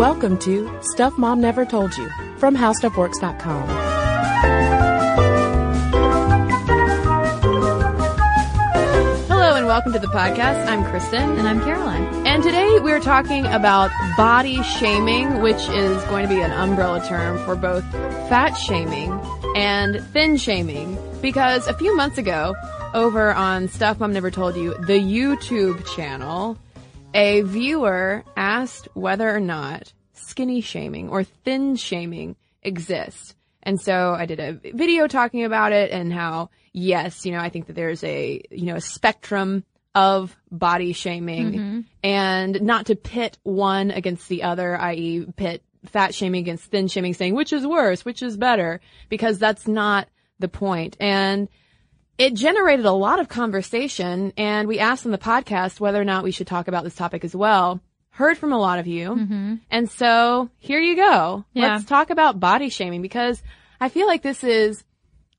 Welcome to Stuff Mom Never Told You from HowStuffWorks.com. Hello and welcome to the podcast. I'm Cristen. And I'm Caroline. And today we're talking about body shaming, which is going to be an umbrella term for both fat shaming and thin shaming. Because a few months ago, over on Stuff Mom Never Told You, the YouTube channel, a viewer asked whether or not skinny shaming or thin shaming exists. And so I did a video talking about it and how, yes, you know, I think that there's a, you know, a spectrum of body shaming mm-hmm. and not to pit one against the other, i.e. pit fat shaming against thin shaming saying which is worse, which is better, because that's not the point. And it generated a lot of conversation and we asked on the podcast whether or not we should talk about this topic as well. Heard from a lot of you. Mm-hmm. And so here you go. Yeah. Let's talk about body shaming because I feel like this is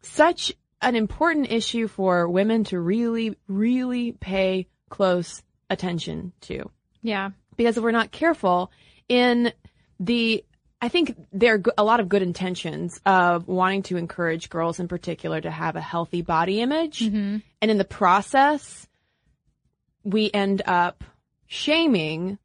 such an important issue for women to really, really pay close attention to Yeah. because if we're not careful in the I think there are a lot of good intentions of wanting to encourage girls in particular to have a healthy body image. Mm-hmm. And in the process, we end up shaming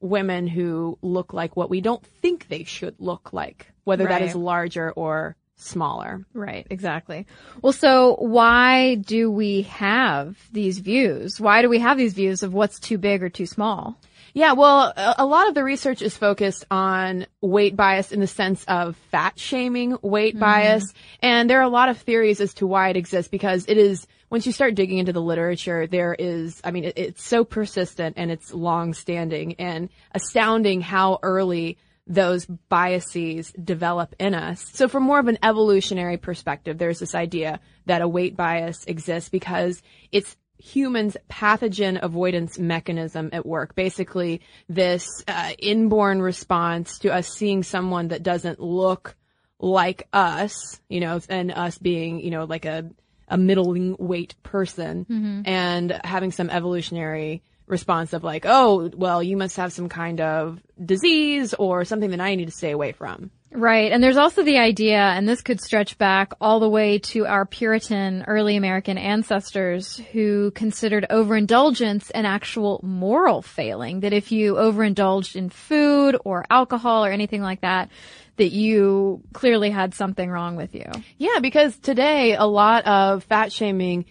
women who look like what we don't think they should look like, whether that Right. is larger or smaller. Right. Exactly. Well, so why do we have these views? Why do we have these views of what's too big or too small? Yeah, well, a, lot of the research is focused on weight bias in the sense of fat shaming weight mm-hmm. bias. And there are a lot of theories as to why it exists because it is, once you start digging into the literature, there is, I mean, it, it's so persistent and it's long standing and astounding how early those biases develop in us. So from more of an evolutionary perspective, there's this idea that a weight bias exists because it's humans pathogen avoidance mechanism at work. Basically, this uh, inborn response to us seeing someone that doesn't look like us, you know, and us being, you know, like a a middling weight person and having some evolutionary response of like, oh, well, you must have some kind of disease or something that I need to stay away from. Right. And there's also the idea, and this could stretch back all the way to our Puritan early American ancestors who considered overindulgence an actual moral failing. That if you overindulged in food or alcohol or anything like that, that you clearly had something wrong with you. Yeah, because today a lot of fat shaming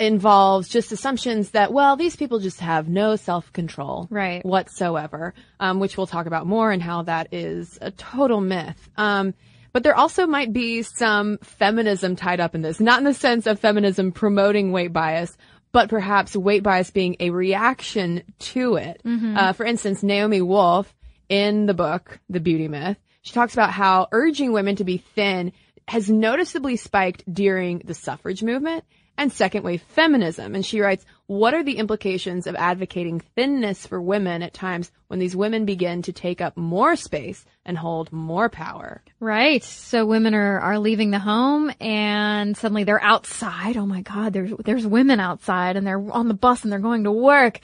involves just assumptions that, well, these people just have no self-control Right. whatsoever, um, which we'll talk about more and how that is a total myth. Um, but there also might be some feminism tied up in this, not in the sense of feminism promoting weight bias, but perhaps weight bias being a reaction to it. Uh, for instance, Naomi Wolf in the book, The Beauty Myth, she talks about how urging women to be thin has noticeably spiked during the suffrage movement and second wave feminism. And she writes, what are the implications of advocating thinness for women at times when these women begin to take up more space and hold more power? Right. So women are, are leaving the home and suddenly they're outside. Oh my God, there's, there's women outside and they're on the bus and they're going to work.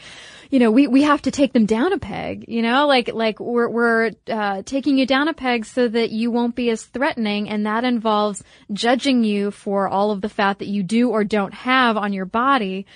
You know, we, we have to take them down a peg, you know, like, like we're, we're, uh, taking you down a peg so that you won't be as threatening. And that involves judging you for all of the fat that you do or don't have on your body.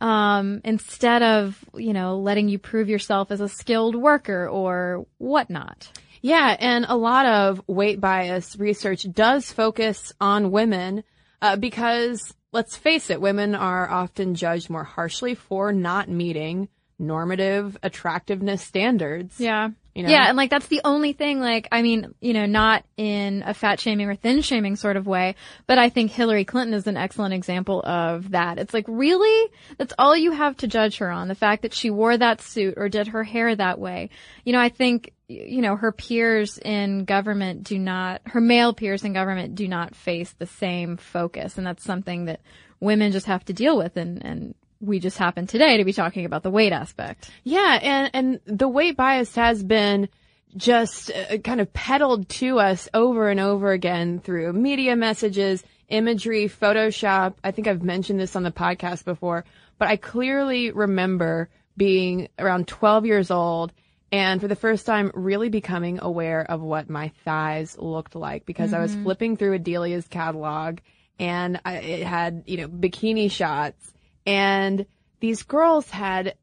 Um, instead of, you know, letting you prove yourself as a skilled worker or whatnot. Yeah, and a lot of weight bias research does focus on women uh, because, let's face it, women are often judged more harshly for not meeting normative attractiveness standards. Yeah. You know? Yeah, and like that's the only thing, like, I mean, you know, not in a fat shaming or thin shaming sort of way, but I think Hillary Clinton is an excellent example of that. It's like, really? That's all you have to judge her on. The fact that she wore that suit or did her hair that way. You know, I think, you know, her peers in government do not, her male peers in government do not face the same focus. And that's something that women just have to deal with and, and we just happen today to be talking about the weight aspect. Yeah, and and the weight bias has been just uh, kind of peddled to us over and over again through media messages, imagery, Photoshop. I think I've mentioned this on the podcast before, but I clearly remember being around 12 years old and for the first time really becoming aware of what my thighs looked like because I was flipping through a Delia's catalog and I, it had, you know, bikini shots and these girls had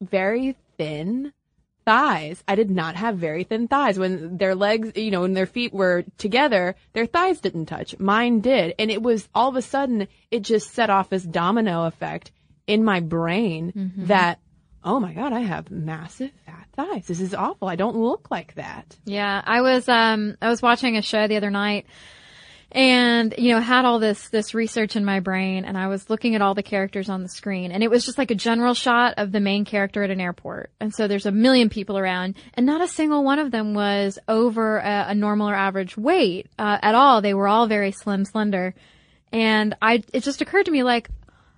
very thin thighs. I did not have very thin thighs. When their legs, you know, when their feet were together, their thighs didn't touch. Mine did. And it was all of a sudden, it just set off this domino effect in my brain that, oh my God, I have massive fat thighs. This is awful. I don't look like that. Yeah, I was um I was watching a show the other night and you know had all this this research in my brain and I was looking at all the characters on the screen and it was just like a general shot of the main character at an airport. And so there's a million people around and not a single one of them was over a, a normal or average weight uh, at all. They were all very slim slender. And I it just occurred to me like,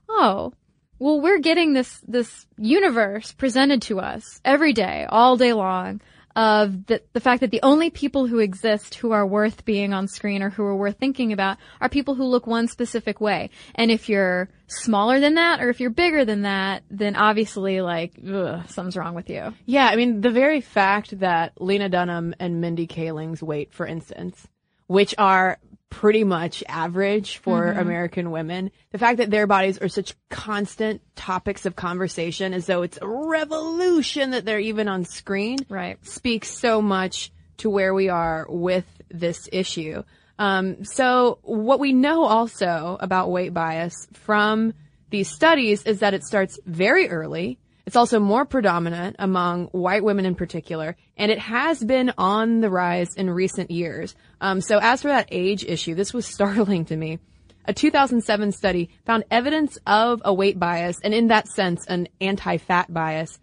"Oh, well, we're getting this, this universe presented to us every day, all day long of the, the fact that the only people who exist who are worth being on screen or who are worth thinking about are people who look one specific way. And if you're smaller than that or if you're bigger than that, then obviously like, ugh, something's wrong with you. Yeah, I mean, the very fact that Lena Dunham and Mindy Kaling's weight, for instance, which are pretty much average for American women, the fact that their bodies are such constant topics of conversation as though it's a revolution that they're even on screen Right. speaks so much to where we are with this issue. Um, so what we know also about weight bias from these studies is that it starts very early. It's also more predominant among white women in particular, and it has been on the rise in recent years. Um, so as for that age issue, this was startling to me. A 2007 study found evidence of a weight bias, and in that sense, an anti-fat bias.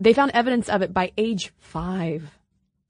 They found evidence of it by age five.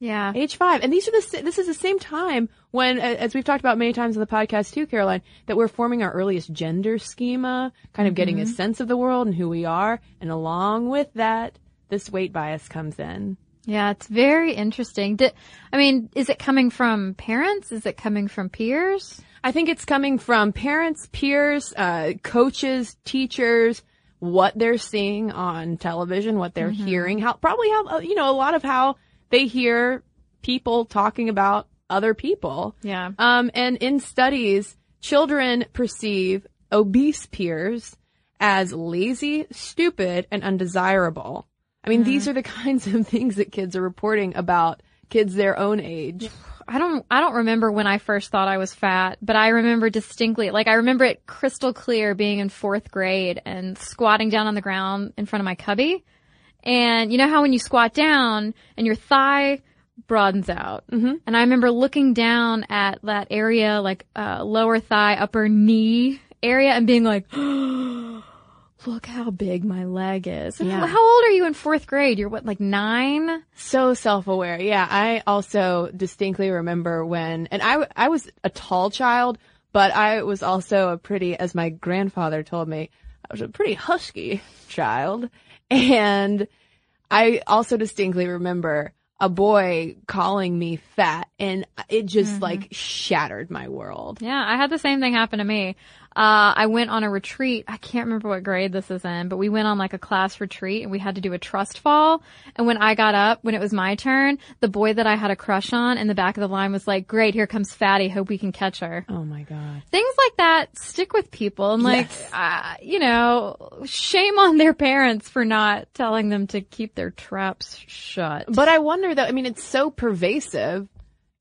Yeah. Age five, and these are the this is the same time when, as we've talked about many times on the podcast too, Caroline, that we're forming our earliest gender schema, kind of getting a sense of the world and who we are, and along with that, this weight bias comes in. Yeah, it's very interesting. Did, I mean, is it coming from parents? Is it coming from peers? I think it's coming from parents, peers, uh, coaches, teachers, what they're seeing on television, what they're hearing, how probably how uh, you know a lot of how they hear people talking about other people. Yeah. Um, and in studies, children perceive obese peers as lazy, stupid, and undesirable. I mean, these are the kinds of things that kids are reporting about kids their own age. I don't I don't remember when I first thought I was fat, but I remember distinctly like I remember it crystal clear being in 4th grade and squatting down on the ground in front of my cubby. And you know how when you squat down and your thigh broadens out. Mm-hmm. And I remember looking down at that area like uh, lower thigh, upper knee area and being like Look how big my leg is. Yeah. How old are you in fourth grade? You're what, like nine? So self-aware. Yeah, I also distinctly remember when, and I, I was a tall child, but I was also a pretty, as my grandfather told me, I was a pretty husky child. And I also distinctly remember a boy calling me fat and it just mm-hmm. like shattered my world. Yeah, I had the same thing happen to me. Uh, I went on a retreat. I can't remember what grade this is in, but we went on like a class retreat and we had to do a trust fall. And when I got up, when it was my turn, the boy that I had a crush on in the back of the line was like, great, here comes Fatty. Hope we can catch her. Oh my God. Things like that stick with people and like, Yes. uh, you know, shame on their parents for not telling them to keep their traps shut. But I wonder though, I mean, it's so pervasive.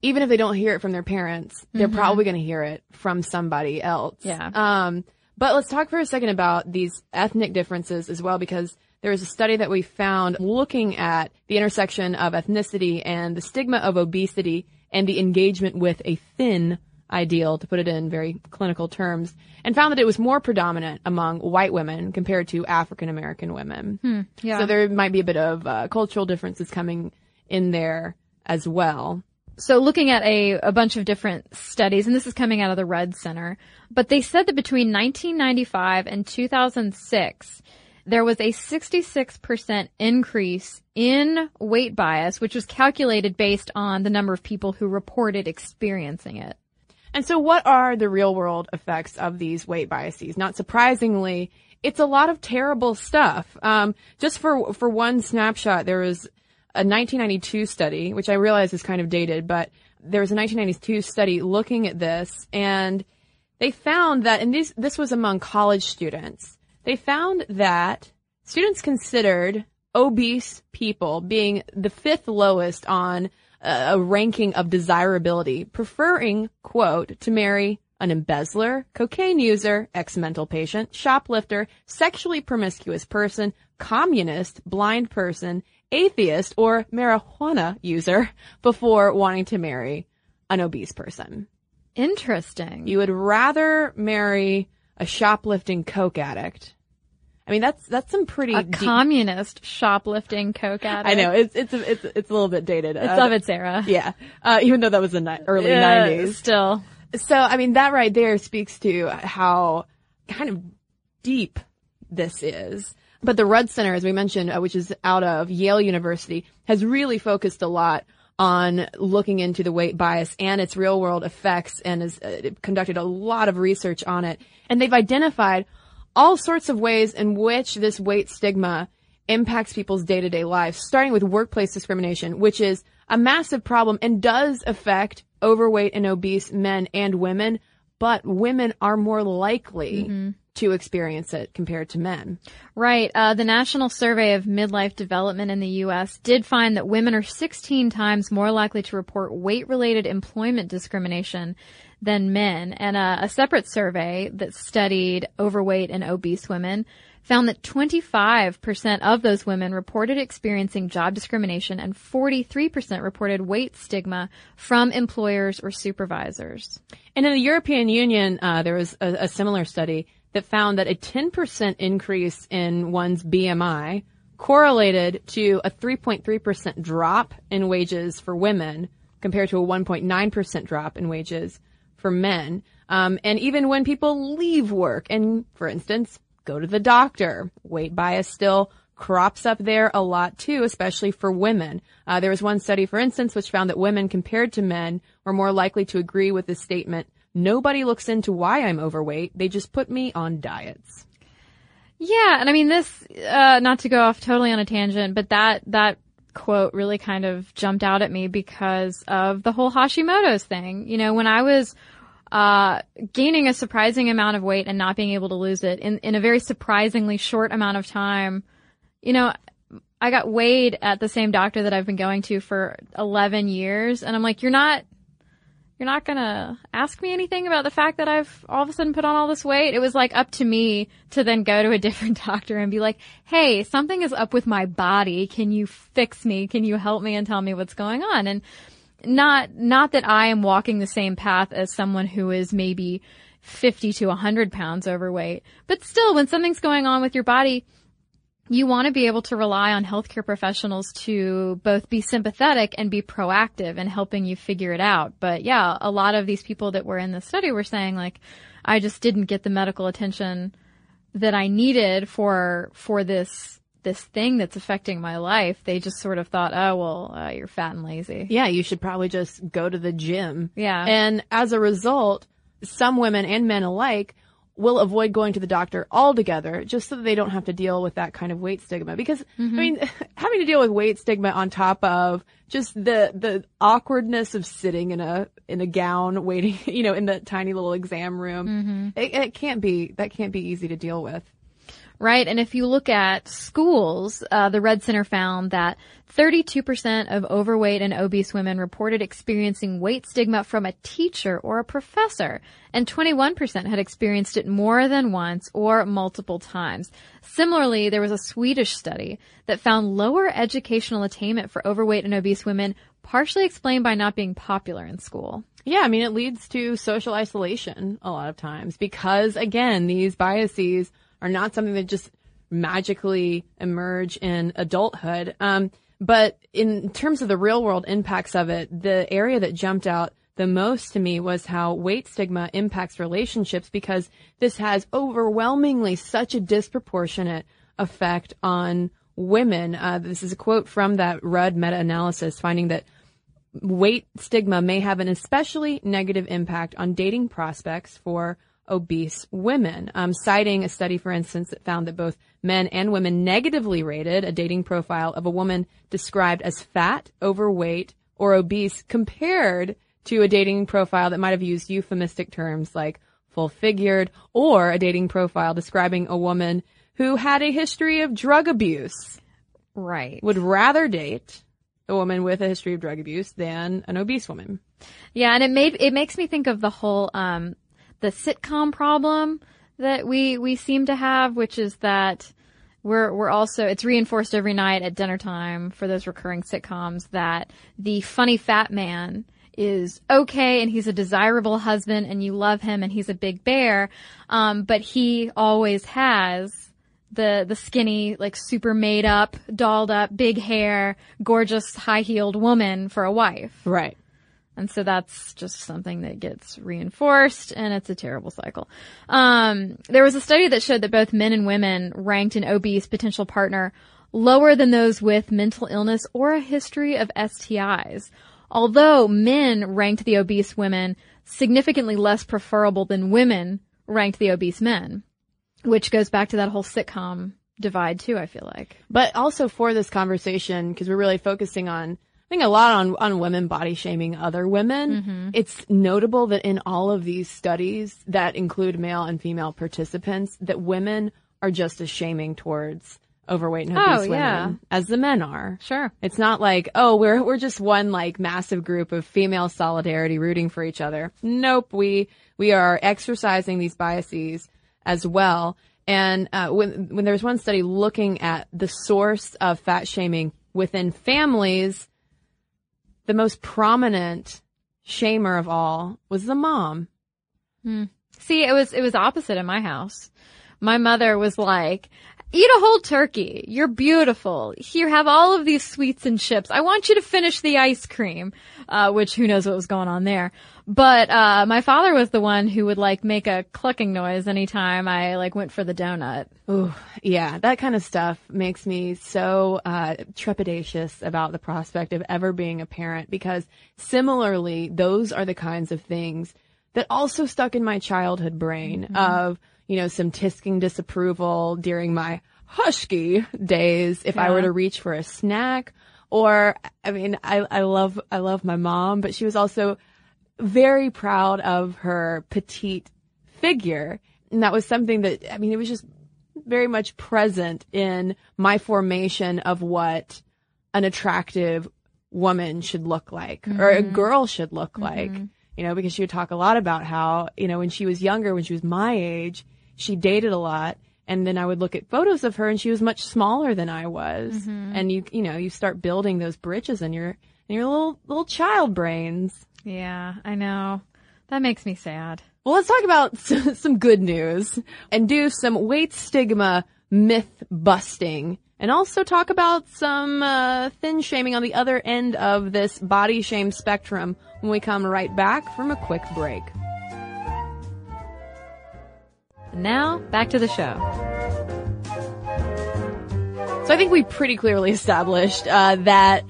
Even if they don't hear it from their parents, they're probably going to hear it from somebody else. Yeah. Um, but let's talk for a second about these ethnic differences as well, because there is a study that we found looking at the intersection of ethnicity and the stigma of obesity and the engagement with a thin ideal, to put it in very clinical terms, and found that it was more predominant among white women compared to African American women. yeah. So there might be a bit of uh, cultural differences coming in there as well. So looking at a, a bunch of different studies, and this is coming out of the Rudd Center, but they said that between 1995 and 2006, there was a 66% increase in weight bias, which was calculated based on the number of people who reported experiencing it. And so what are the real world effects of these weight biases? Not surprisingly, it's a lot of terrible stuff. Um, just for, for one snapshot, there was a 1992 study, which I realize is kind of dated, but there was a 1992 study looking at this and they found that, and this, this was among college students, they found that students considered obese people being the fifth lowest on uh, a ranking of desirability, preferring, quote, to marry an embezzler, cocaine user, ex-mental patient, shoplifter, sexually promiscuous person, communist, blind person, atheist, or marijuana user before wanting to marry an obese person. Interesting. You would rather marry a shoplifting coke addict. I mean, that's that's some pretty a deep- communist shoplifting coke addict. I know it's it's a, it's it's a little bit dated. It's Uh, of its era. yeah, uh, even though that was the ni- early Yeah, '90s. Still. So, I mean, that right there speaks to how kind of deep this is. But the Rudd Center, as we mentioned, uh, which is out of Yale University, has really focused a lot on looking into the weight bias and its real world effects and has uh, conducted a lot of research on it. And they've identified all sorts of ways in which this weight stigma impacts people's day to day lives, starting with workplace discrimination, which is a massive problem and does affect overweight and obese men and women, but women are more likely to experience it compared to men. Right. Uh, the National Survey of Midlife Development in the U.S. did find that women are 16 times more likely to report weight-related employment discrimination than men. And uh, a separate survey that studied overweight and obese women found that 25% of those women reported experiencing job discrimination and 43% reported weight stigma from employers or supervisors. And in the European Union, uh, there was a, a similar study that found that a 10% increase in one's BMI correlated to a 3.3% drop in wages for women compared to a 1.9% drop in wages for men. Um, and even when people leave work and, for instance, go to the doctor, weight bias still crops up there a lot too, especially for women. Uh, there was one study, for instance, which found that women compared to men were more likely to agree with the statement, nobody looks into why I'm overweight, they just put me on diets. Yeah, and I mean this uh not to go off totally on a tangent, but that that quote really kind of jumped out at me because of the whole Hashimoto's thing. You know, when I was uh gaining a surprising amount of weight and not being able to lose it in in a very surprisingly short amount of time, you know, I got weighed at the same doctor that I've been going to for 11 years and I'm like, you're not you're not gonna ask me anything about the fact that I've all of a sudden put on all this weight. It was like up to me to then go to a different doctor and be like, hey, something is up with my body. Can you fix me? Can you help me and tell me what's going on? And not, not that I am walking the same path as someone who is maybe 50 to 100 pounds overweight, but still when something's going on with your body, you want to be able to rely on healthcare professionals to both be sympathetic and be proactive in helping you figure it out. But yeah, a lot of these people that were in the study were saying like, I just didn't get the medical attention that I needed for, for this, this thing that's affecting my life. They just sort of thought, oh, well, uh, you're fat and lazy. Yeah, you should probably just go to the gym. Yeah. And as a result, some women and men alike will avoid going to the doctor altogether just so that they don't have to deal with that kind of weight stigma. Because, I mm-hmm. mean, having to deal with weight stigma on top of just the, the awkwardness of sitting in a, in a gown waiting, you know, in the tiny little exam room, mm-hmm. it, it can't be, that can't be easy to deal with. Right. And if you look at schools, uh, the Rudd Center found that 32% of overweight and obese women reported experiencing weight stigma from a teacher or a professor, and 21% had experienced it more than once or multiple times. Similarly, there was a Swedish study that found lower educational attainment for overweight and obese women, partially explained by not being popular in school. Yeah, I mean, it leads to social isolation a lot of times because again, these biases are not something that just magically emerge in adulthood. Um, but in terms of the real world impacts of it, the area that jumped out the most to me was how weight stigma impacts relationships because this has overwhelmingly such a disproportionate effect on women. Uh, this is a quote from that Rudd meta-analysis finding that weight stigma may have an especially negative impact on dating prospects for obese women, um, citing a study, for instance, that found that both men and women negatively rated a dating profile of a woman described as fat, overweight, or obese compared to a dating profile that might have used euphemistic terms like full figured or a dating profile describing a woman who had a history of drug abuse Right. would rather date a woman with a history of drug abuse than an obese woman. Yeah, and it made it makes me think of the whole um the sitcom problem that we we seem to have, which is that we're we're also it's reinforced every night at dinner time for those recurring sitcoms that the funny fat man is okay and he's a desirable husband and you love him and he's a big bear, um, but he always has the the skinny, like super made up, dolled up, big hair, gorgeous high heeled woman for a wife. Right. And so that's just something that gets reinforced and it's a terrible cycle. Um, there was a study that showed that both men and women ranked an obese potential partner lower than those with mental illness or a history of STIs. Although men ranked the obese women significantly less preferable than women ranked the obese men, which goes back to that whole sitcom divide too, I feel like. But also for this conversation, because we're really focusing on, think a lot on, on women body shaming other women. It's notable that in all of these studies that include male and female participants, that women are just as shaming towards overweight and obese Oh, yeah. women as the men are. Sure. It's not like, oh, we're, we're just one like massive group of female solidarity rooting for each other. Nope. We, we are exercising these biases as well. And, uh, when, when there was one study looking at the source of fat shaming within families, the most prominent shamer of all was the mom. See, it was it was opposite in my house. My mother was like, "Eat a whole turkey. You're beautiful. Here, have all of these sweets and chips. I want you to finish the ice cream." Uh, which who knows what was going on there. But uh, my father was the one who would like make a clucking noise anytime I like went for the donut. Ooh, yeah, that kind of stuff makes me so uh, trepidatious about the prospect of ever being a parent because similarly, those are the kinds of things that also stuck in my childhood brain of, you know, some tisking disapproval during my husky days if I were to reach for a snack or, I mean, I, I love, I love my mom, but she was also very proud of her petite figure. And that was something that, I mean, it was just very much present in my formation of what an attractive woman should look like or a mm-hmm. girl should look mm-hmm. like. You know, because she would talk a lot about how, you know, when she was younger, when she was my age, she dated a lot. And then I would look at photos of her and she was much smaller than I was. Mm-hmm. And you, you know, you start building those bridges in your, in your little, little child brains. Yeah, I know. That makes me sad. Well, let's talk about some good news and do some weight stigma myth busting and also talk about some uh, thin shaming on the other end of this body shame spectrum when we come right back from a quick break. Now back to the show. So I think we pretty clearly established uh, that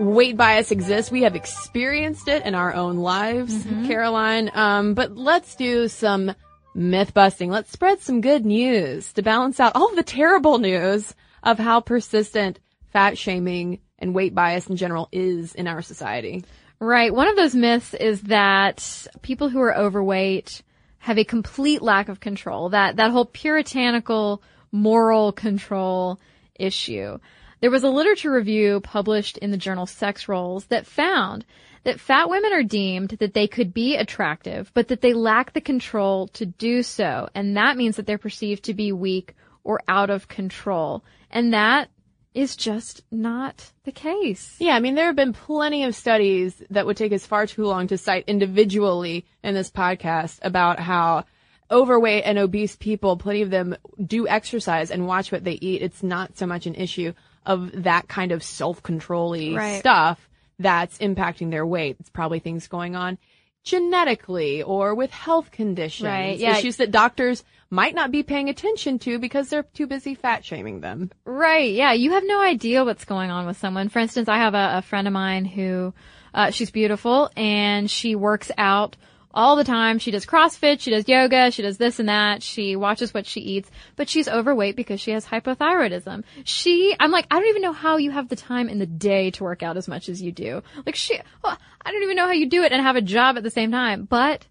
weight bias exists. We have experienced it in our own lives, Caroline. Um, but let's do some myth busting. Let's spread some good news to balance out all the terrible news of how persistent fat shaming and weight bias in general is in our society. Right. One of those myths is that people who are overweight have a complete lack of control. That that whole puritanical moral control issue. There was a literature review published in the journal Sex Roles that found that fat women are deemed that they could be attractive, but that they lack the control to do so. And that means that they're perceived to be weak or out of control. And that is just not the case. Yeah, I mean, there have been plenty of studies that would take us far too long to cite individually in this podcast about how overweight and obese people, plenty of them do exercise and watch what they eat. It's not so much an issue of that kind of self-control-y Right. stuff that's impacting their weight. It's probably things going on genetically or with health conditions. Right, yeah. Issues that doctors might not be paying attention to because they're too busy fat shaming them. Right. Yeah. You have no idea what's going on with someone. For instance, I have a, a friend of mine who, uh, she's beautiful and she works out all the time. She does CrossFit, she does yoga, she does this and that. She watches what she eats, but she's overweight because she has hypothyroidism. She, I'm like, I don't even know how you have the time in the day to work out as much as you do. Like she, well, I don't even know how you do it and have a job at the same time, but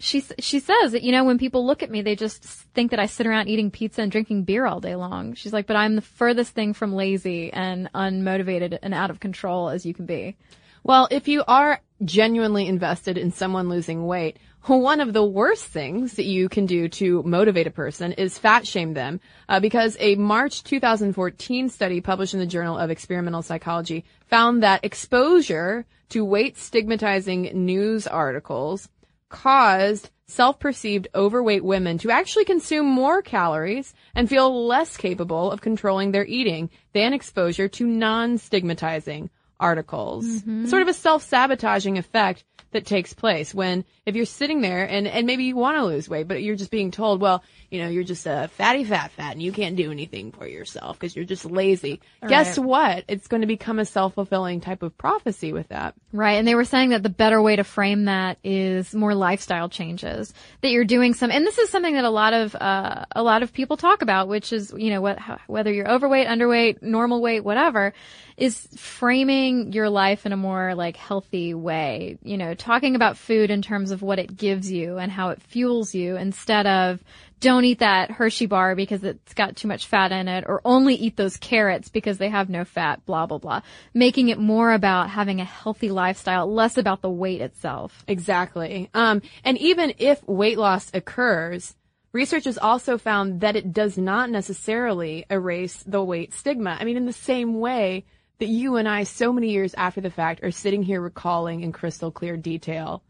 she she says that you know when people look at me they just think that I sit around eating pizza and drinking beer all day long. She's like, but I'm the furthest thing from lazy and unmotivated and out of control as you can be. Well, if you are genuinely invested in someone losing weight, one of the worst things that you can do to motivate a person is fat shame them, uh, because a March 2014 study published in the Journal of Experimental Psychology found that exposure to weight stigmatizing news articles caused self-perceived overweight women to actually consume more calories and feel less capable of controlling their eating than exposure to non-stigmatizing articles. Mm-hmm. Sort of a self-sabotaging effect that takes place when if you're sitting there and, and maybe you want to lose weight, but you're just being told, well, you know, you're just a fatty fat fat and you can't do anything for yourself because you're just lazy. Guess what? It's going to become a self-fulfilling type of prophecy with that. Right. And they were saying that the better way to frame that is more lifestyle changes that you're doing some, and this is something that a lot of, uh, a lot of people talk about, which is, you know, what, whether you're overweight, underweight, normal weight, whatever, is framing your life in a more like healthy way. You know, talking about food in terms of what it gives you and how it fuels you instead of don't eat that Hershey bar because it's got too much fat in it or only eat those carrots because they have no fat, blah, blah, blah. Making it more about having a healthy lifestyle, less about the weight itself. Exactly. Um, and even if weight loss occurs, research has also found that it does not necessarily erase the weight stigma. I mean, in the same way that you and I, so many years after the fact, are sitting here recalling in crystal clear detail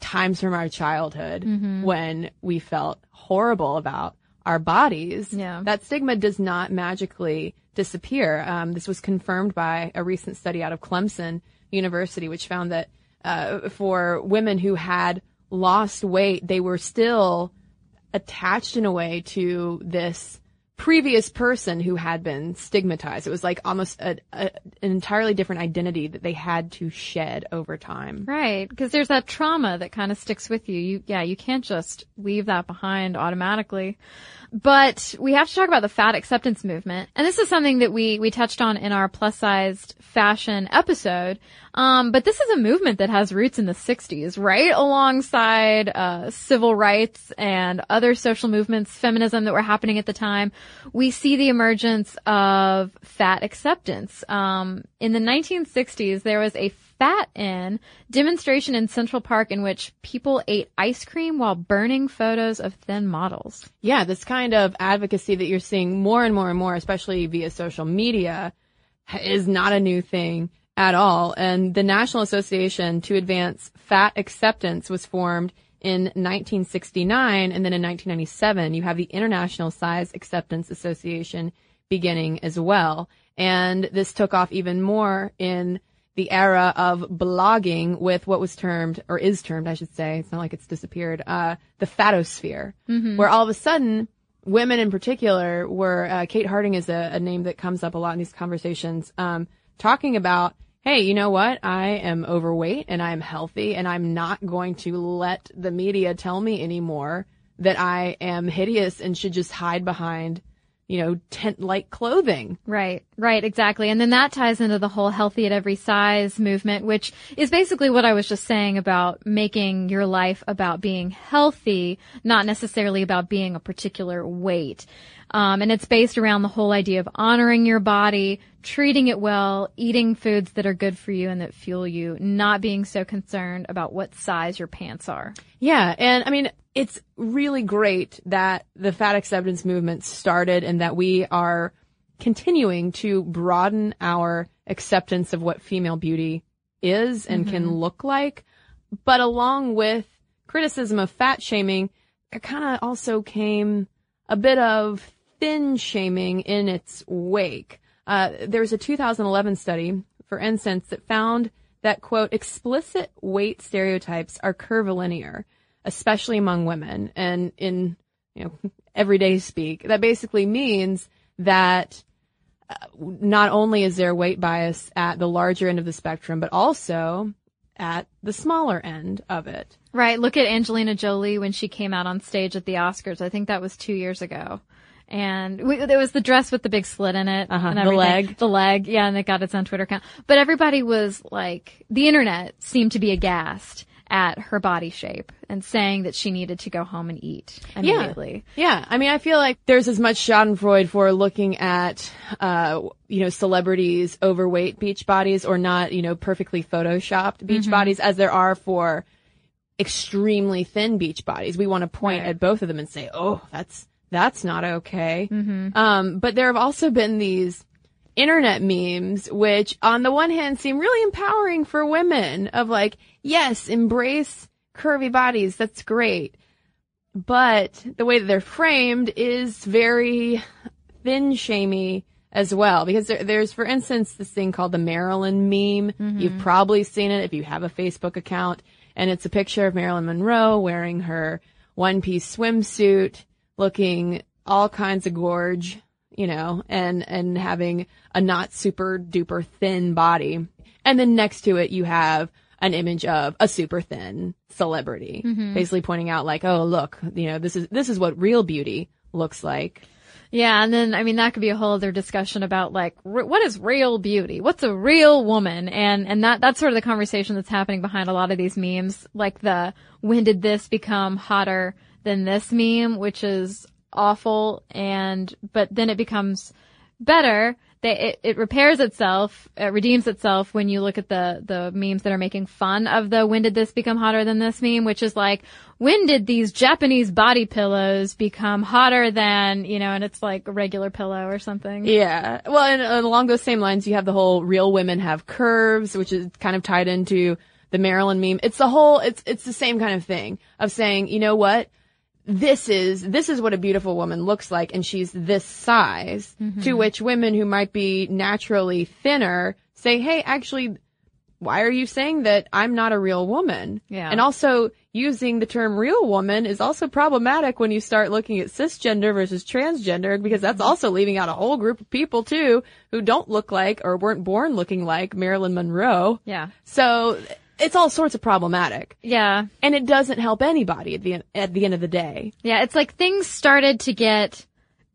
times from our childhood mm-hmm. when we felt horrible about our bodies. Yeah. That stigma does not magically disappear. Um, this was confirmed by a recent study out of Clemson University, which found that uh, for women who had lost weight, they were still attached in a way to this previous person who had been stigmatized. It was like almost a, a, an entirely different identity that they had to shed over time. Right, because there's that trauma that kind of sticks with you. You, yeah, you can't just leave that behind automatically. But we have to talk about the fat acceptance movement. And this is something that we, we touched on in our plus sized fashion episode. Um, but this is a movement that has roots in the 60s, right? Alongside, uh, civil rights and other social movements, feminism that were happening at the time. We see the emergence of fat acceptance. Um, in the 1960s, there was a Fat In demonstration in Central Park in which people ate ice cream while burning photos of thin models. Yeah, this kind of advocacy that you're seeing more and more and more, especially via social media, is not a new thing at all. And the National Association to Advance Fat Acceptance was formed in 1969 and then in 1997 you have the International Size Acceptance Association beginning as well. And this took off even more in the era of blogging with what was termed, or is termed, I should say, it's not like it's disappeared, uh, the fatosphere, mm-hmm. where all of a sudden, women in particular were, uh, Kate Harding is a, a, name that comes up a lot in these conversations, um, talking about, hey, you know what? I am overweight and I'm healthy and I'm not going to let the media tell me anymore that I am hideous and should just hide behind you know, tent like clothing. Right, right, exactly. And then that ties into the whole healthy at every size movement, which is basically what I was just saying about making your life about being healthy, not necessarily about being a particular weight. Um, and it's based around the whole idea of honoring your body, treating it well, eating foods that are good for you and that fuel you, not being so concerned about what size your pants are. Yeah. And I mean, it's really great that the fat acceptance movement started and that we are continuing to broaden our acceptance of what female beauty is and mm-hmm. can look like. But along with criticism of fat shaming, there kind of also came a bit of thin shaming in its wake. Uh, there was a 2011 study, for instance, that found that quote explicit weight stereotypes are curvilinear especially among women and in, you know, everyday speak. That basically means that uh, not only is there weight bias at the larger end of the spectrum, but also at the smaller end of it. Right. Look at Angelina Jolie when she came out on stage at the Oscars. I think that was two years ago. And we, there was the dress with the big slit in it. Uh-huh, and the leg. The leg. Yeah. And it got its own Twitter account. But everybody was like, the internet seemed to be aghast at her body shape and saying that she needed to go home and eat immediately. Yeah. I mean, I feel like there's as much schadenfreude for looking at, uh, you know, celebrities overweight beach bodies or not, you know, perfectly photoshopped beach bodies as there are for extremely thin beach bodies. We want to point Right. at both of them and say, oh, that's, that's not okay. Um, but there have also been these internet memes, which on the one hand seem really empowering for women of like, yes, embrace curvy bodies. That's great. But the way that they're framed is very thin shamey as well. Because there, there's, for instance, this thing called the Marilyn meme. Mm-hmm. You've probably seen it if you have a Facebook account. And it's a picture of Marilyn Monroe wearing her one piece swimsuit, looking all kinds of gorge, you know, and, and having a not super duper thin body. And then next to it, you have an image of a super thin celebrity, mm-hmm. basically pointing out like, oh, look, you know, this is, this is what real beauty looks like. Yeah, and then I mean that could be a whole other discussion about like r- what is real beauty? What's a real woman? And and that that's sort of the conversation that's happening behind a lot of these memes, like the when did this become hotter than this meme, which is awful and but then it becomes better. They, it, it repairs itself, it redeems itself when you look at the, the memes that are making fun of the when did this become hotter than this meme, which is like, when did these Japanese body pillows become hotter than, you know, and it's like a regular pillow or something. Yeah. Well, and uh, along those same lines, you have the whole real women have curves, which is kind of tied into the Marilyn meme. It's the whole, it's, it's the same kind of thing of saying, you know what? This is, this is what a beautiful woman looks like and she's this size mm-hmm. to which women who might be naturally thinner say, Hey, actually, why are you saying that I'm not a real woman? Yeah. And also using the term real woman is also problematic when you start looking at cisgender versus transgender because that's mm-hmm. also leaving out a whole group of people too who don't look like or weren't born looking like Marilyn Monroe. Yeah. So it's all sorts of problematic. Yeah. And it doesn't help anybody at the end, at the end of the day. Yeah, it's like things started to get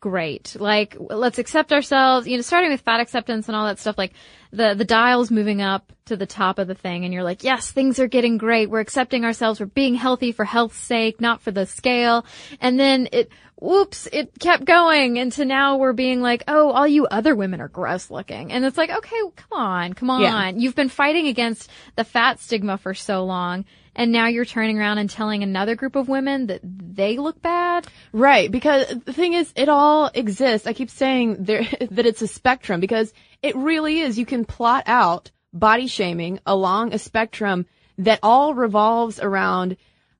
great. Like, let's accept ourselves, you know, starting with fat acceptance and all that stuff, like the, the dial's moving up to the top of the thing and you're like, yes, things are getting great. We're accepting ourselves. We're being healthy for health's sake, not for the scale. And then it, whoops, it kept going. And to now we're being like, oh, all you other women are gross looking. And it's like, okay, come on, come on. Yeah. You've been fighting against the fat stigma for so long. And now you're turning around and telling another group of women that they look bad. Right, because the thing is, it all exists. I keep saying there, that it's a spectrum because it really is. You can plot out body shaming along a spectrum that all revolves around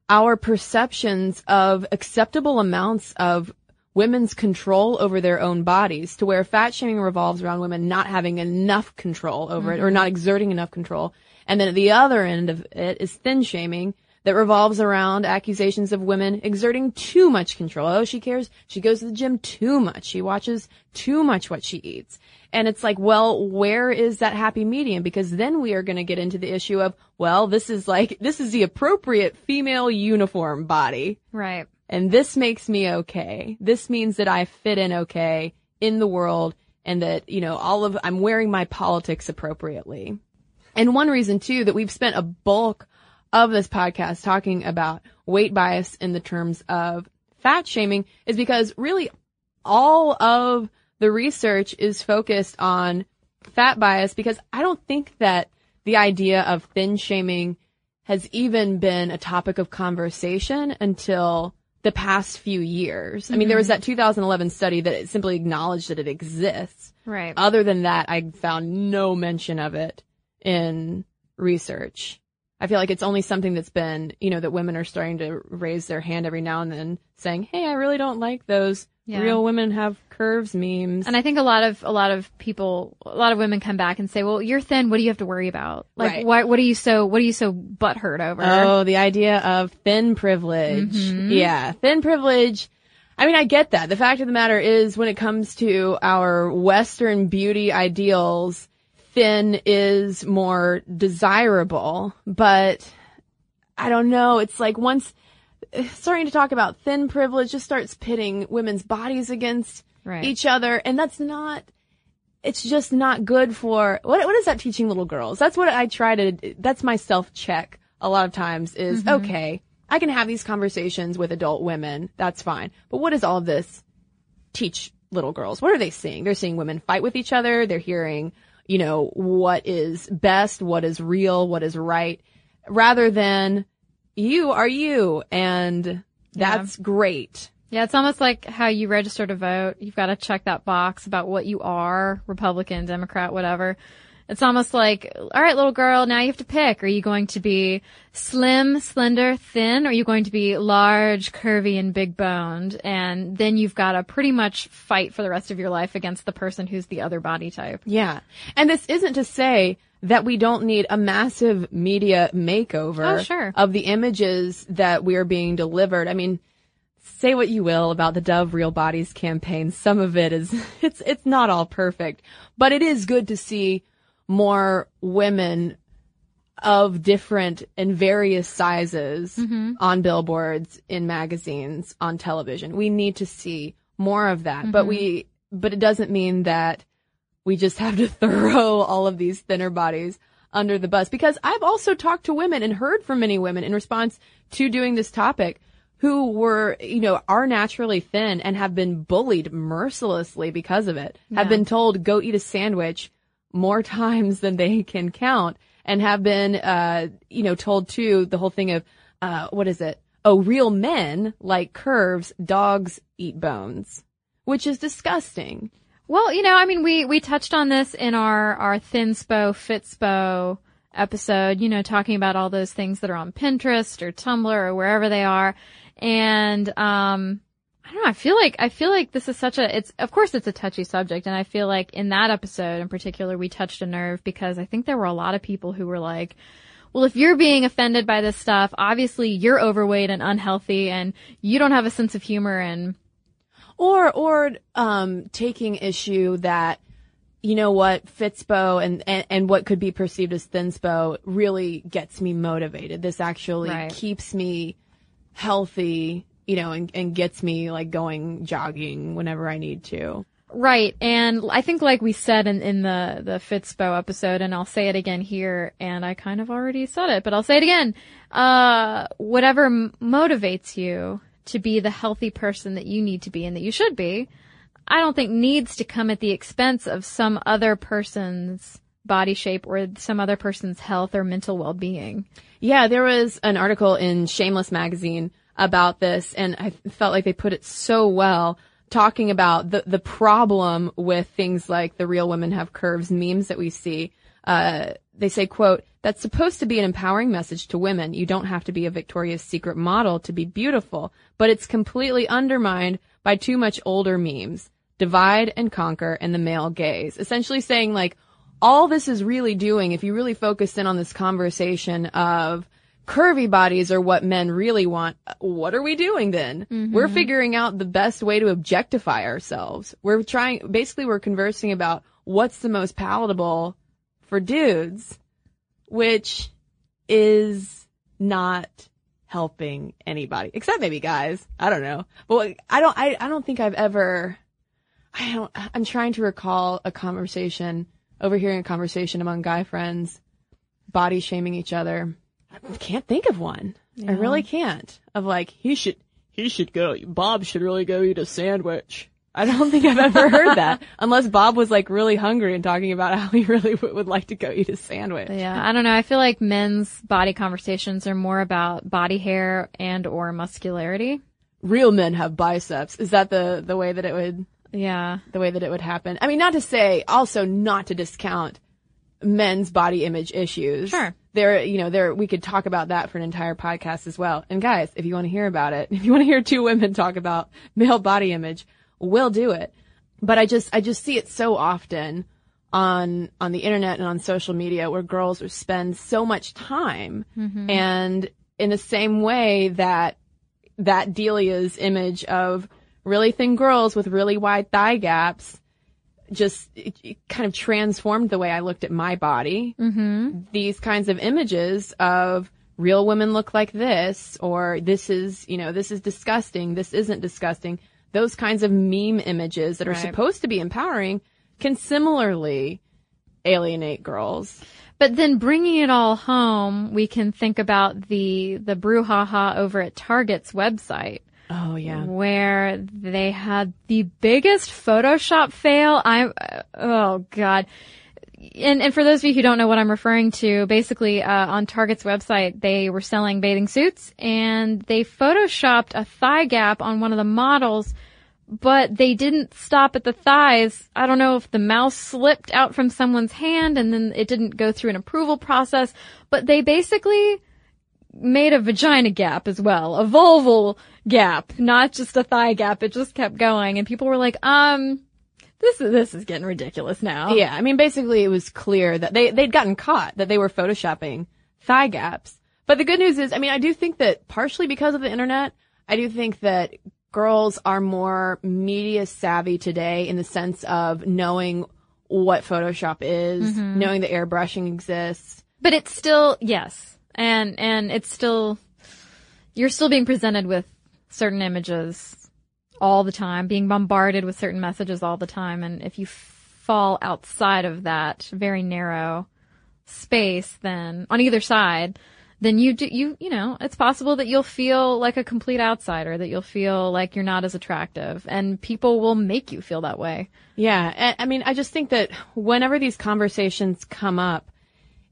our perceptions of acceptable amounts of women's control over their own bodies to where fat shaming revolves around women not having enough control over it or mm-hmm. not exerting enough control. And then at the other end of it is thin shaming that revolves around accusations of women exerting too much control. Oh, she cares. She goes to the gym too much. She watches too much what she eats. And it's like, well, where is that happy medium? Because then we are going to get into the issue of, well, this is like, this is the appropriate female uniform body. Right. And this makes me okay. This means that I fit in okay in the world and that, you know, all of, I'm wearing my politics appropriately. And one reason too that we've spent a bulk of this podcast talking about weight bias in the terms of fat shaming is because really all of the research is focused on fat bias because I don't think that the idea of thin shaming has even been a topic of conversation until the past few years. I mean, there was that mm-hmm. 2011 study that simply acknowledged that it exists. Right. Other than that, I found no mention of it in research. I feel like it's only something that's been, you know, that women are starting to raise their hand every now and then saying, Hey, I really don't like those Yeah. real women have curves memes. And I think a lot of a lot of people, a lot of women come back and say, "Well, you're thin. What do you have to worry about? Like, Right. why? What are you so? What are you so butthurt over?" Oh, the idea of thin privilege. Mm-hmm. Yeah, thin privilege. I mean, I get that. The fact of the matter is when it comes to our Western beauty ideals, thin is more desirable, but I don't know. It's like once eh, starting to talk about thin privilege just starts pitting women's bodies against Right. each other, and that's not. It's just not good for what. What is that teaching little girls? That's what I try to. That's my self check a lot of times. Is mm-hmm. okay. I can have these conversations with adult women. That's fine. But what does all of this teach little girls? What are they seeing? They're seeing women fight with each other. They're hearing, you know, what is best, what is real, what is right, rather than you are you. And that's great. Yeah, it's almost like how you register to vote. You've got to check that box about what you are, Republican, Democrat, whatever. It's almost like, all right, little girl, now you have to pick. Are you going to be slim, slender, thin? Or are you going to be large, curvy, and big boned? And then you've got to pretty much fight for the rest of your life against the person who's the other body type. Yeah. And this isn't to say that we don't need a massive media makeover Oh, sure. of the images that we are being delivered. I mean, say what you will about the Dove Real Bodies campaign. Some of it is, it's, it's not all perfect, but it is good to see more women of different and various sizes mm-hmm. on billboards, in magazines, on television. We need to see more of that, but mm-hmm. we, but it doesn't mean that we just have to throw all of these thinner bodies under the bus. Because I've also talked to women and heard from many women in response to doing this topic who were, you know, are naturally thin and have been bullied mercilessly because of it, have been told go eat a sandwich more times than they can count and have been, uh, you know, told too the whole thing of, uh, what is it? Oh, real men like curves, dogs eat bones, which is disgusting. Well, you know, I mean, we, we touched on this in our, our Thinspo, Fitspo episode, you know, talking about all those things that are on Pinterest or Tumblr or wherever they are. And, um, I don't know, I feel like, I feel like this is such a, it's, of course it's a touchy subject. And I feel like in that episode in particular, we touched a nerve because I think there were a lot of people who were like, well, if you're being offended by this stuff, obviously you're overweight and unhealthy and you don't have a sense of humor and, or or um taking issue that you know what Fitspo and, and and what could be perceived as Thinspo really gets me motivated. This actually Right. keeps me healthy, you know, and, and gets me like going jogging whenever I need to. Right. And I think like we said in, in the, the Fitspo episode, and I'll say it again here, and I kind of already said it, but I'll say it again. Uh, whatever m- motivates you to be the healthy person that you need to be and that you should be, I don't think needs to come at the expense of some other person's body shape or some other person's health or mental well-being. Yeah, there was an article in Shameless magazine about this, and I felt like they put it so well, talking about the the problem with things like the real women have curves memes that we see. Uh, they say, "quote That's supposed to be an empowering message to women. You don't have to be a Victoria's Secret model to be beautiful, but it's completely undermined by too much older memes, divide and conquer, and the male gaze. Essentially saying like." all this is really doing, if you really focus in on this conversation of curvy bodies are what men really want, what are we doing then? Mm-hmm. We're figuring out the best way to objectify ourselves. We're trying, basically we're conversing about what's the most palatable for dudes, which is not helping anybody, except maybe guys. I don't know. But I don't, I, I don't think I've ever, I don't, I'm trying to recall a conversation, overhearing a conversation among guy friends, body shaming each other. I can't think of one. I really can't. Of like, he should, he should go, Bob should really go eat a sandwich. I don't think I've ever heard that. Unless Bob was like really hungry and talking about how he really w- would like to go eat a sandwich. Yeah, I don't know. I feel like men's body conversations are more about body hair and or muscularity. Real men have biceps. Is that the, the way that it would, Yeah. the way that it would happen? I mean, not to say, also not to discount men's body image issues. Sure. There, you know, there, we could talk about that for an entire podcast as well. And guys, if you want to hear about it, if you want to hear two women talk about male body image, we'll do it. But I just, I just see it so often on, on the internet and on social media where girls spend so much time mm-hmm. and in the same way that that Delia's image of really thin girls with really wide thigh gaps just kind of transformed the way I looked at my body. Mm-hmm. These kinds of images of real women look like this, or this is, you know, this is disgusting, this isn't disgusting. Those kinds of meme images that are Right. supposed to be empowering can similarly alienate girls. But then bringing it all home, we can think about the the brouhaha over at Target's website. Oh yeah. where they had the biggest Photoshop fail. I, uh, oh god. And, and for those of you who don't know what I'm referring to, basically, uh, on Target's website, they were selling bathing suits and they photoshopped a thigh gap on one of the models, but they didn't stop at the thighs. I don't know if the mouse slipped out from someone's hand and then it didn't go through an approval process, but they basically made a vagina gap as well, a vulval gap, not just a thigh gap. It just kept going, and people were like, "Um, this is this is getting ridiculous now." Yeah, I mean, basically, it was clear that they they'd gotten caught that they were photoshopping thigh gaps. But the good news is, I mean, I do think that partially because of the internet, I do think that girls are more media savvy today in the sense of knowing what Photoshop is, knowing that airbrushing exists. but it's still yes, and and it's still you're still being presented with certain images all the time, being bombarded with certain messages all the time, and if you fall outside of that very narrow space, then on either side, then you do you you know it's possible that you'll feel like a complete outsider, that you'll feel like you're not as attractive, and people will make you feel that way. Yeah, I- I mean, I just think that whenever these conversations come up,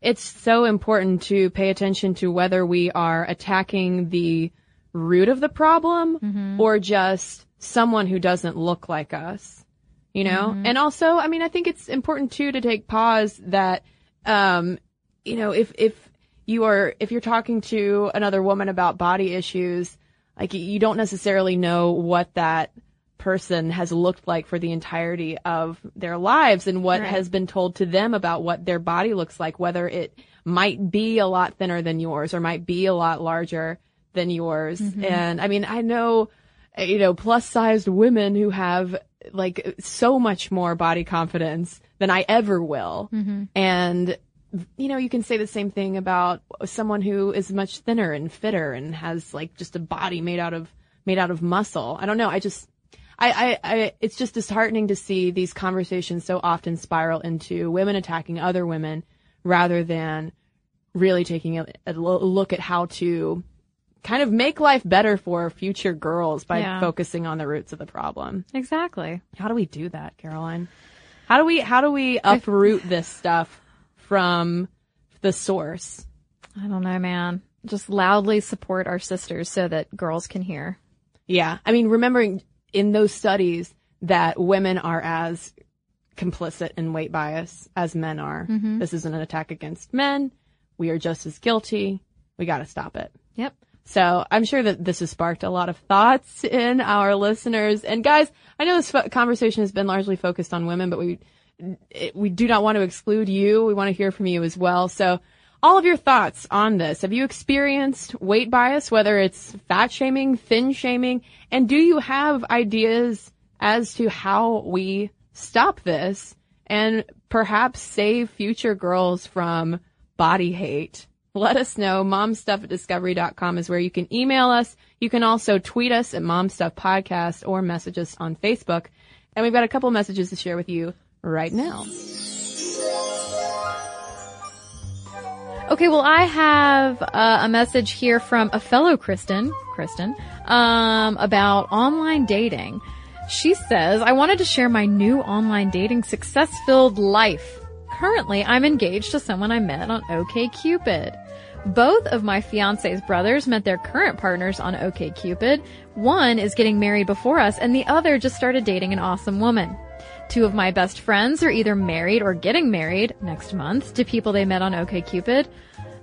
it's so important to pay attention to whether we are attacking the root of the problem or just someone who doesn't look like us, you know? And also, I mean, I think it's important too to take pause that, um, you know, if, if you are, if you're talking to another woman about body issues, like you don't necessarily know what that person has looked like for the entirety of their lives and what Right. has been told to them about what their body looks like, whether it might be a lot thinner than yours or might be a lot larger than yours. Mm-hmm. And I mean, I know, you know, plus sized women who have like so much more body confidence than I ever will. Mm-hmm. And you know, you can say the same thing about someone who is much thinner and fitter and has like just a body made out of made out of muscle. I don't know. I just I, I, I it's just disheartening to see these conversations so often spiral into women attacking other women rather than really taking a, a look at how to kind of make life better for future girls by Yeah. focusing on the roots of the problem. Exactly. How do we do that, Caroline? How do we how do we uproot this stuff from the source? I don't know, man. Just loudly support our sisters so that girls can hear. Yeah. I mean, remembering in those studies that women are as complicit in weight bias as men are. Mm-hmm. This isn't an attack against men. We are just as guilty. We got to stop it. Yep. So I'm sure that this has sparked a lot of thoughts in our listeners. And guys, I know this fo- conversation has been largely focused on women, but we it, we do not want to exclude you. We want to hear from you as well. So all of your thoughts on this. Have you experienced weight bias, whether it's fat shaming, thin shaming, and do you have ideas as to how we stop this and perhaps save future girls from body hate? Let us know. Momstuff at discovery.com is where you can email us. You can also tweet us at Momstuff Podcast or message us on Facebook. And we've got a couple messages to share with you right now. Okay, well, I have uh, a message here from a fellow Kristen, Kristen, um, about online dating. She says, I wanted to share my new online dating success-filled life. Currently, I'm engaged to someone I met on OKCupid. Both of my fiance's brothers met their current partners on OKCupid. One is getting married before us, and the other just started dating an awesome woman. Two of my best friends are either married or getting married next month to people they met on OKCupid.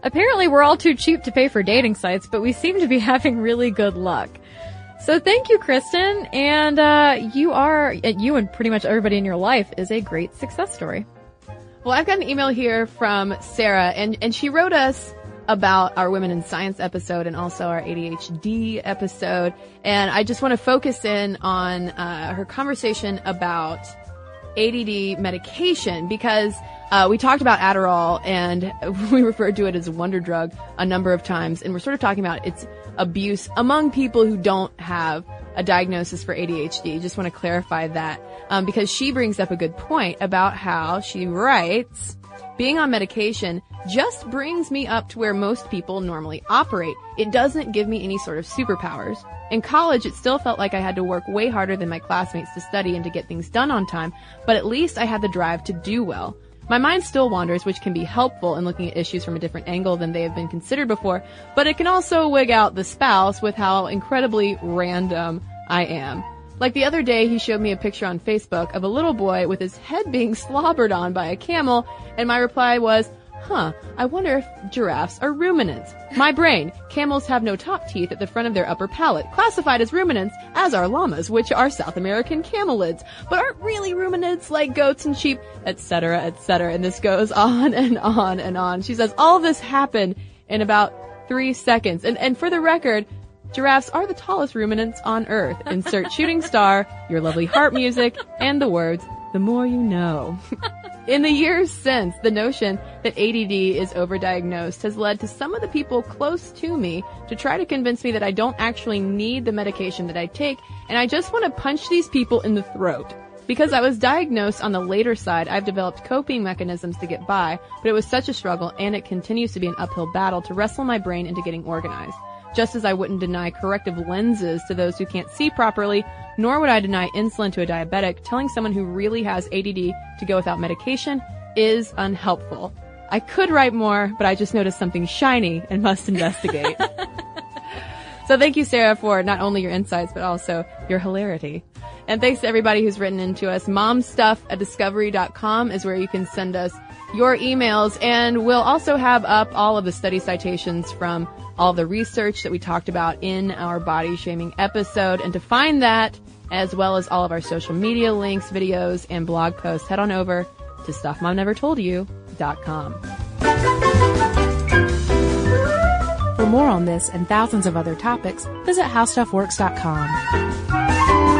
Apparently we're all too cheap to pay for dating sites, but we seem to be having really good luck. So thank you, Kristen, and uh, you are, you and pretty much everybody in your life is a great success story. Well, I've got an email here from Sarah, and, and she wrote us about our Women in Science episode and also our ADHD episode. And I just want to focus in on uh, her conversation about ADD medication because uh, we talked about Adderall and we referred to it as a wonder drug a number of times, and we're sort of talking about its abuse among people who don't have a diagnosis for ADHD. Just want to clarify that um, because she brings up a good point about how she writes, being on medication just brings me up to where most people normally operate. It doesn't give me any sort of superpowers. In college, it still felt like I had to work way harder than my classmates to study and to get things done on time, but at least I had the drive to do well. My mind still wanders, which can be helpful in looking at issues from a different angle than they have been considered before, but it can also wig out the spouse with how incredibly random I am. Like the other day, he showed me a picture on Facebook of a little boy with his head being slobbered on by a camel, and my reply was, Huh, I wonder if giraffes are ruminants. My brain. Camels have no top teeth at the front of their upper palate, classified as ruminants, as are llamas, which are South American camelids, but aren't really ruminants like goats and sheep, etc., etc. And this goes on and on and on. She says all this happened in about three seconds. And, and for the record, Giraffes are the tallest ruminants on Earth. Insert shooting star, your lovely heart music, and the words, the more you know. In the years since, the notion that ADD is overdiagnosed has led to some of the people close to me to try to convince me that I don't actually need the medication that I take, and I just want to punch these people in the throat. Because I was diagnosed on the later side, I've developed coping mechanisms to get by, but it was such a struggle and it continues to be an uphill battle to wrestle my brain into getting organized. Just as I wouldn't deny corrective lenses to those who can't see properly, nor would I deny insulin to a diabetic, telling someone who really has ADD to go without medication is unhelpful. I could write more, but I just noticed something shiny and must investigate. so thank you, Sarah, for not only your insights, but also your hilarity. And thanks to everybody who's written into us. Momstuff at discovery.com is where you can send us your emails. And we'll also have up all of the study citations from all the research that we talked about in our body shaming episode. And to find that, as well as all of our social media links, videos, and blog posts, head on over to stuffmomnevertoldyou.com. For more on this and thousands of other topics, visit howstuffworks.com.